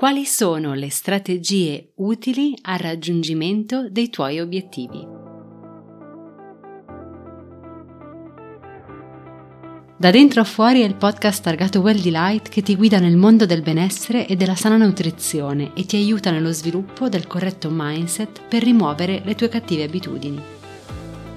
Quali sono le strategie utili al raggiungimento dei tuoi obiettivi? Da dentro a fuori è il podcast targato Well Delight che ti guida nel mondo del benessere e della sana nutrizione e ti aiuta nello sviluppo del corretto mindset per rimuovere le tue cattive abitudini.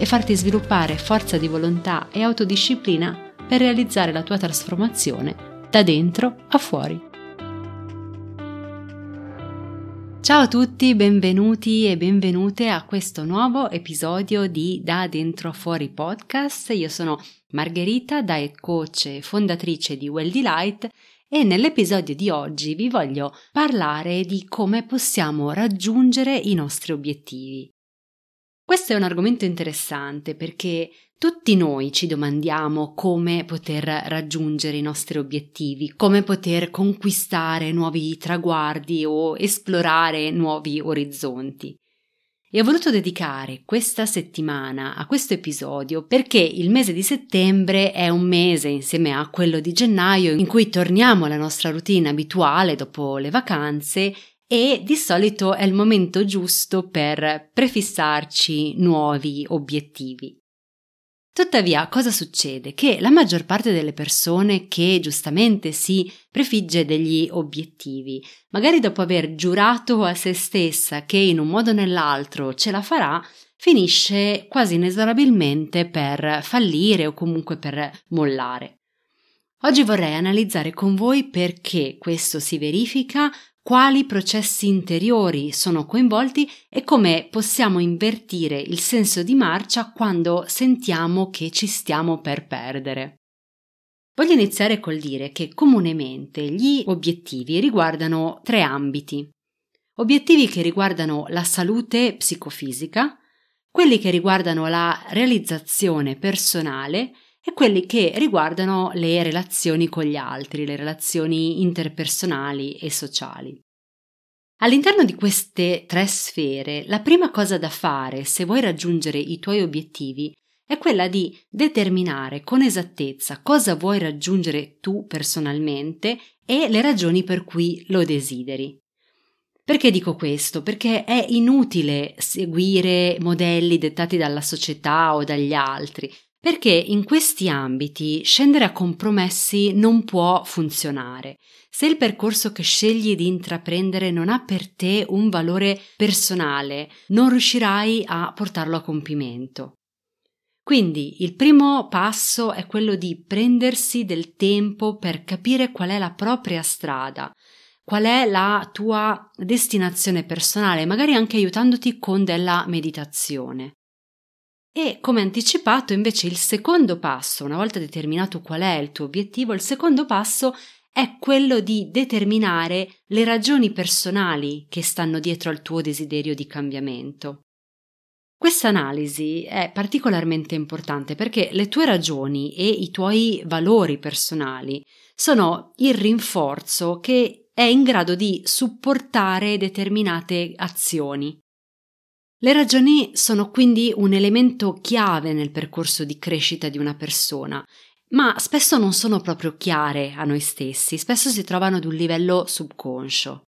e farti sviluppare forza di volontà e autodisciplina per realizzare la tua trasformazione da dentro a fuori. Ciao a tutti, benvenuti e benvenute a questo nuovo episodio di Da Dentro a Fuori podcast. Io sono Margherita, diet coach e fondatrice di Well Delight e nell'episodio di oggi vi voglio parlare di come possiamo raggiungere i nostri obiettivi. Questo è un argomento interessante perché tutti noi ci domandiamo come poter raggiungere i nostri obiettivi, come poter conquistare nuovi traguardi o esplorare nuovi orizzonti. E ho voluto dedicare questa settimana a questo episodio perché il mese di settembre è un mese insieme a quello di gennaio in cui torniamo alla nostra routine abituale dopo le vacanze e di solito è il momento giusto per prefissarci nuovi obiettivi. Tuttavia, cosa succede? Che la maggior parte delle persone che giustamente si prefigge degli obiettivi, magari dopo aver giurato a se stessa che in un modo o nell'altro ce la farà, finisce quasi inesorabilmente per fallire o comunque per mollare. Oggi vorrei analizzare con voi perché questo si verifica, quali processi interiori sono coinvolti e come possiamo invertire il senso di marcia quando sentiamo che ci stiamo per perdere. Voglio iniziare col dire che comunemente gli obiettivi riguardano tre ambiti. Obiettivi che riguardano la salute psicofisica, quelli che riguardano la realizzazione personale e quelli che riguardano le relazioni con gli altri, le relazioni interpersonali e sociali. All'interno di queste tre sfere, la prima cosa da fare se vuoi raggiungere i tuoi obiettivi è quella di determinare con esattezza cosa vuoi raggiungere tu personalmente e le ragioni per cui lo desideri. Perché dico questo? Perché è inutile seguire modelli dettati dalla società o dagli altri, perché in questi ambiti scendere a compromessi non può funzionare. Se il percorso che scegli di intraprendere non ha per te un valore personale, non riuscirai a portarlo a compimento. Quindi il primo passo è quello di prendersi del tempo per capire qual è la propria strada, qual è la tua destinazione personale, magari anche aiutandoti con della meditazione. E come anticipato, invece, il secondo passo, una volta determinato qual è il tuo obiettivo, il secondo passo è quello di determinare le ragioni personali che stanno dietro al tuo desiderio di cambiamento. Questa analisi è particolarmente importante perché le tue ragioni e i tuoi valori personali sono il rinforzo che è in grado di supportare determinate azioni. Le ragioni sono quindi un elemento chiave nel percorso di crescita di una persona, ma spesso non sono proprio chiare a noi stessi, spesso si trovano ad un livello subconscio.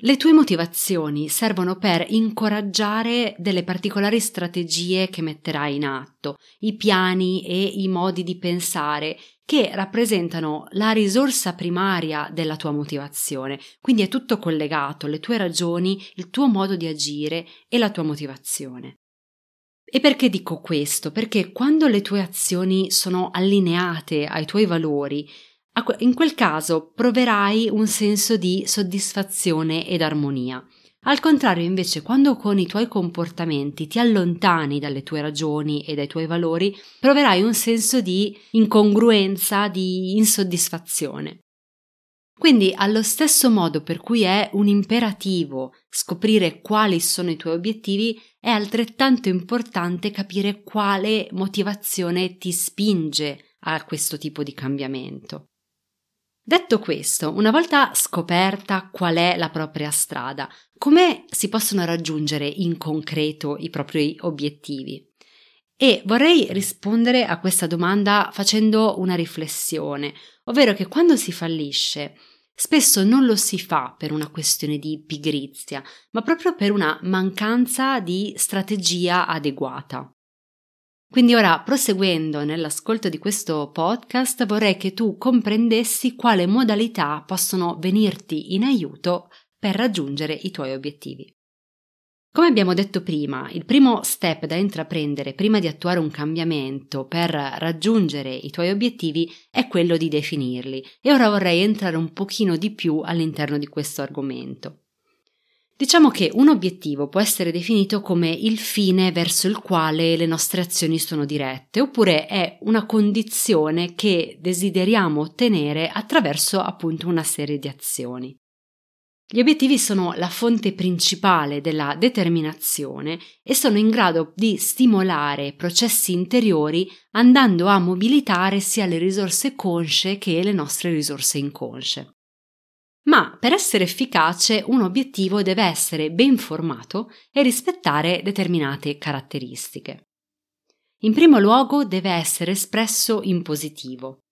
Le tue motivazioni servono per incoraggiare delle particolari strategie che metterai in atto, i piani e i modi di pensare che rappresentano la risorsa primaria della tua motivazione. Quindi è tutto collegato, le tue ragioni, il tuo modo di agire e la tua motivazione. E perché dico questo? Perché quando le tue azioni sono allineate ai tuoi valori, in quel caso proverai un senso di soddisfazione ed armonia. Al contrario, invece, quando con i tuoi comportamenti ti allontani dalle tue ragioni e dai tuoi valori, proverai un senso di incongruenza, di insoddisfazione. Quindi, allo stesso modo per cui è un imperativo scoprire quali sono i tuoi obiettivi, è altrettanto importante capire quale motivazione ti spinge a questo tipo di cambiamento. Detto questo, una volta scoperta qual è la propria strada, come si possono raggiungere in concreto i propri obiettivi? E vorrei rispondere a questa domanda facendo una riflessione, ovvero che quando si fallisce, spesso non lo si fa per una questione di pigrizia, ma proprio per una mancanza di strategia adeguata. Quindi ora, proseguendo nell'ascolto di questo podcast, vorrei che tu comprendessi quale modalità possono venirti in aiuto per raggiungere i tuoi obiettivi. Come abbiamo detto prima, il primo step da intraprendere prima di attuare un cambiamento per raggiungere i tuoi obiettivi è quello di definirli e ora vorrei entrare un pochino di più all'interno di questo argomento. Diciamo che un obiettivo può essere definito come il fine verso il quale le nostre azioni sono dirette, oppure è una condizione che desideriamo ottenere attraverso appunto una serie di azioni. Gli obiettivi sono la fonte principale della determinazione e sono in grado di stimolare processi interiori andando a mobilitare sia le risorse consce che le nostre risorse inconsce. Ma per essere efficace un obiettivo deve essere ben formato e rispettare determinate caratteristiche. In primo luogo deve essere espresso in positivo.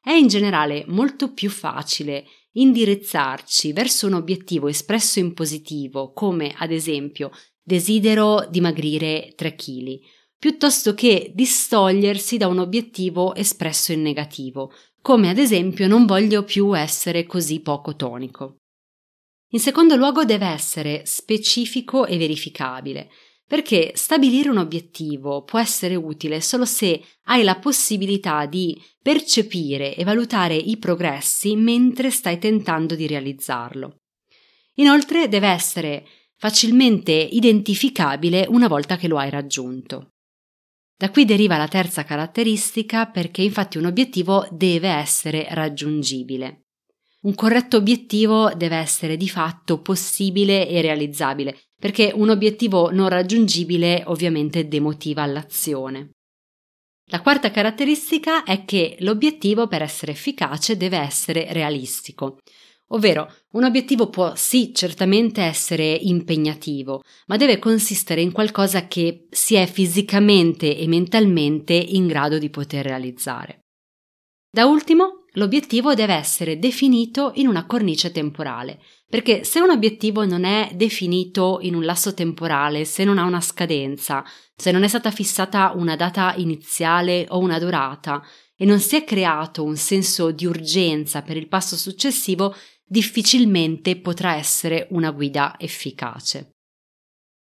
È in generale molto più facile indirizzarci verso un obiettivo espresso in positivo, come ad esempio desidero dimagrire 3 kg, piuttosto che distogliersi da un obiettivo espresso in negativo, come ad esempio non voglio più essere così poco tonico. In secondo luogo deve essere specifico e verificabile, perché stabilire un obiettivo può essere utile solo se hai la possibilità di percepire e valutare i progressi mentre stai tentando di realizzarlo. Inoltre deve essere facilmente identificabile una volta che lo hai raggiunto. Da qui deriva la terza caratteristica perché infatti un obiettivo deve essere raggiungibile. Un corretto obiettivo deve essere di fatto possibile e realizzabile, perché un obiettivo non raggiungibile ovviamente demotiva l'azione. La quarta caratteristica è che l'obiettivo per essere efficace deve essere realistico. Ovvero, un obiettivo può sì certamente essere impegnativo, ma deve consistere in qualcosa che si è fisicamente e mentalmente in grado di poter realizzare. Da ultimo, l'obiettivo deve essere definito in una cornice temporale, perché se un obiettivo non è definito in un lasso temporale, se non ha una scadenza, se non è stata fissata una data iniziale o una durata, e non si è creato un senso di urgenza per il passo successivo, difficilmente potrà essere una guida efficace.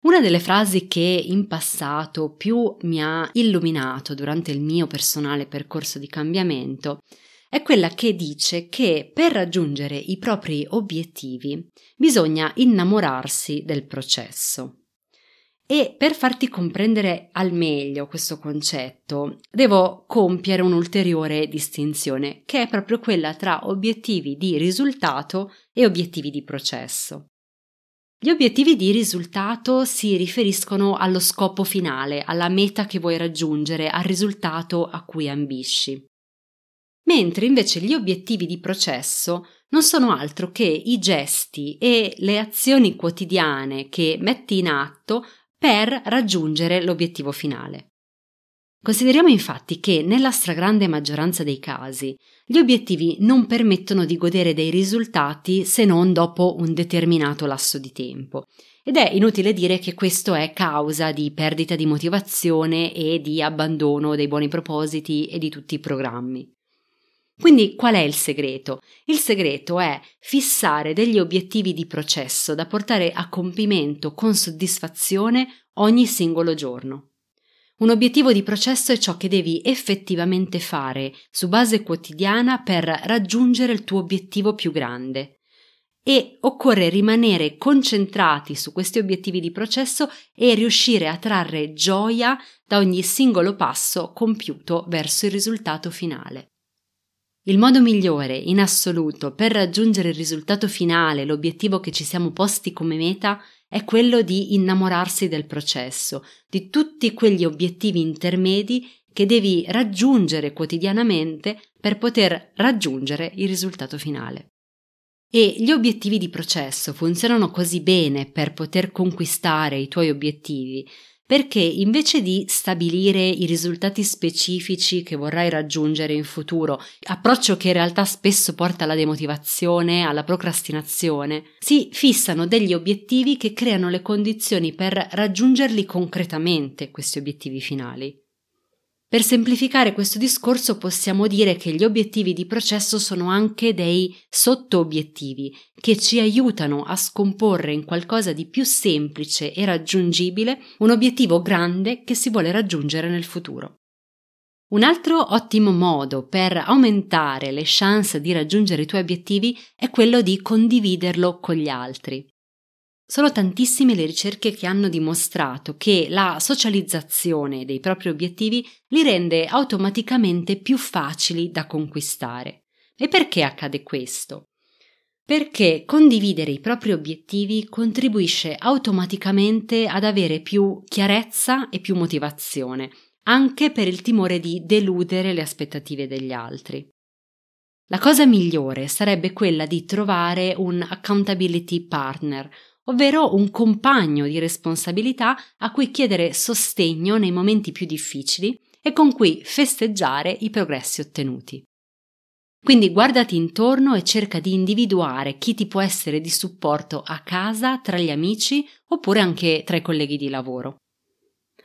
Una delle frasi che in passato più mi ha illuminato durante il mio personale percorso di cambiamento è quella che dice che per raggiungere i propri obiettivi bisogna innamorarsi del processo. E per farti comprendere al meglio questo concetto, devo compiere un'ulteriore distinzione, che è proprio quella tra obiettivi di risultato e obiettivi di processo. Gli obiettivi di risultato si riferiscono allo scopo finale, alla meta che vuoi raggiungere, al risultato a cui ambisci. Mentre invece gli obiettivi di processo non sono altro che i gesti e le azioni quotidiane che metti in atto per raggiungere l'obiettivo finale. Consideriamo infatti che nella stragrande maggioranza dei casi gli obiettivi non permettono di godere dei risultati se non dopo un determinato lasso di tempo. Ed è inutile dire che questo è causa di perdita di motivazione e di abbandono dei buoni propositi e di tutti i programmi. Quindi qual è il segreto? Il segreto è fissare degli obiettivi di processo da portare a compimento con soddisfazione ogni singolo giorno. Un obiettivo di processo è ciò che devi effettivamente fare su base quotidiana per raggiungere il tuo obiettivo più grande. E occorre rimanere concentrati su questi obiettivi di processo e riuscire a trarre gioia da ogni singolo passo compiuto verso il risultato finale. Il modo migliore in assoluto per raggiungere il risultato finale, l'obiettivo che ci siamo posti come meta, è quello di innamorarsi del processo, di tutti quegli obiettivi intermedi che devi raggiungere quotidianamente per poter raggiungere il risultato finale. E gli obiettivi di processo funzionano così bene per poter conquistare i tuoi obiettivi perché invece di stabilire i risultati specifici che vorrai raggiungere in futuro, approccio che in realtà spesso porta alla demotivazione, alla procrastinazione, si fissano degli obiettivi che creano le condizioni per raggiungerli concretamente, questi obiettivi finali. Per semplificare questo discorso possiamo dire che gli obiettivi di processo sono anche dei sotto-obiettivi che ci aiutano a scomporre in qualcosa di più semplice e raggiungibile un obiettivo grande che si vuole raggiungere nel futuro. Un altro ottimo modo per aumentare le chance di raggiungere i tuoi obiettivi è quello di condividerlo con gli altri. Sono tantissime le ricerche che hanno dimostrato che la socializzazione dei propri obiettivi li rende automaticamente più facili da conquistare. E perché accade questo? Perché condividere i propri obiettivi contribuisce automaticamente ad avere più chiarezza e più motivazione, anche per il timore di deludere le aspettative degli altri. La cosa migliore sarebbe quella di trovare un accountability partner, ovvero un compagno di responsabilità a cui chiedere sostegno nei momenti più difficili e con cui festeggiare i progressi ottenuti. Quindi guardati intorno e cerca di individuare chi ti può essere di supporto a casa, tra gli amici oppure anche tra i colleghi di lavoro.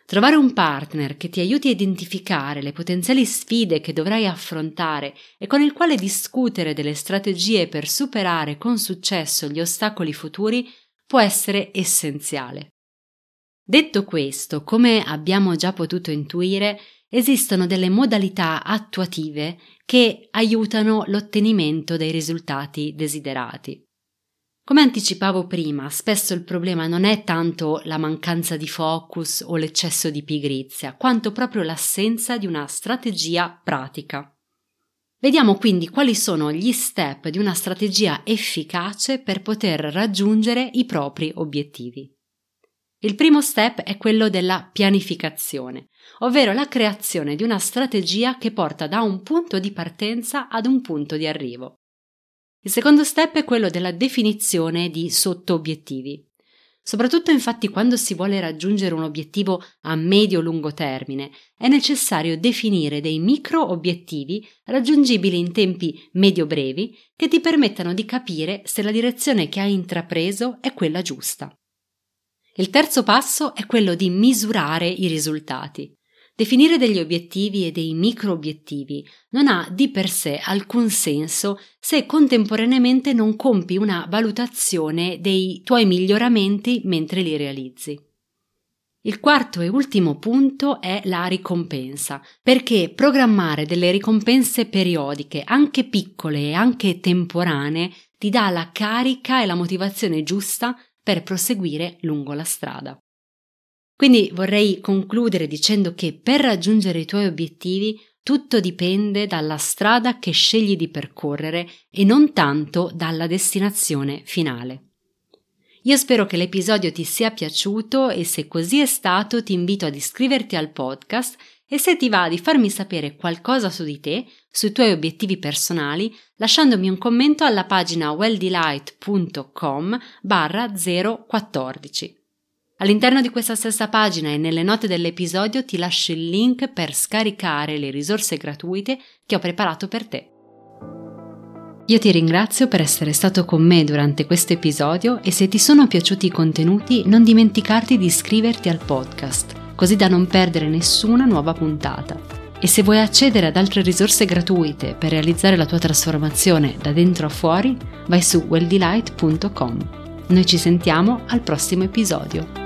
Trovare un partner che ti aiuti a identificare le potenziali sfide che dovrai affrontare e con il quale discutere delle strategie per superare con successo gli ostacoli futuri può essere essenziale. Detto questo, come abbiamo già potuto intuire, esistono delle modalità attuative che aiutano l'ottenimento dei risultati desiderati. Come anticipavo prima, spesso il problema non è tanto la mancanza di focus o l'eccesso di pigrizia, quanto proprio l'assenza di una strategia pratica. Vediamo quindi quali sono gli step di una strategia efficace per poter raggiungere i propri obiettivi. Il primo step è quello della pianificazione, ovvero la creazione di una strategia che porta da un punto di partenza ad un punto di arrivo. Il secondo step è quello della definizione di sotto-obiettivi. Soprattutto infatti quando si vuole raggiungere un obiettivo a medio-lungo termine, è necessario definire dei micro obiettivi raggiungibili in tempi medio-brevi che ti permettano di capire se la direzione che hai intrapreso è quella giusta. Il terzo passo è quello di misurare i risultati. Definire degli obiettivi e dei micro obiettivi non ha di per sé alcun senso se contemporaneamente non compi una valutazione dei tuoi miglioramenti mentre li realizzi. Il quarto e ultimo punto è la ricompensa, perché programmare delle ricompense periodiche, anche piccole e anche temporanee, ti dà la carica e la motivazione giusta per proseguire lungo la strada. Quindi vorrei concludere dicendo che per raggiungere i tuoi obiettivi tutto dipende dalla strada che scegli di percorrere e non tanto dalla destinazione finale. Io spero che l'episodio ti sia piaciuto e se così è stato ti invito ad iscriverti al podcast e se ti va di farmi sapere qualcosa su di te, sui tuoi obiettivi personali, lasciandomi un commento alla pagina welldelight.com barra 014. All'interno di questa stessa pagina e nelle note dell'episodio ti lascio il link per scaricare le risorse gratuite che ho preparato per te. Io ti ringrazio per essere stato con me durante questo episodio e se ti sono piaciuti i contenuti non dimenticarti di iscriverti al podcast, così da non perdere nessuna nuova puntata. E se vuoi accedere ad altre risorse gratuite per realizzare la tua trasformazione da dentro a fuori, vai su welldelight.com. Noi ci sentiamo al prossimo episodio.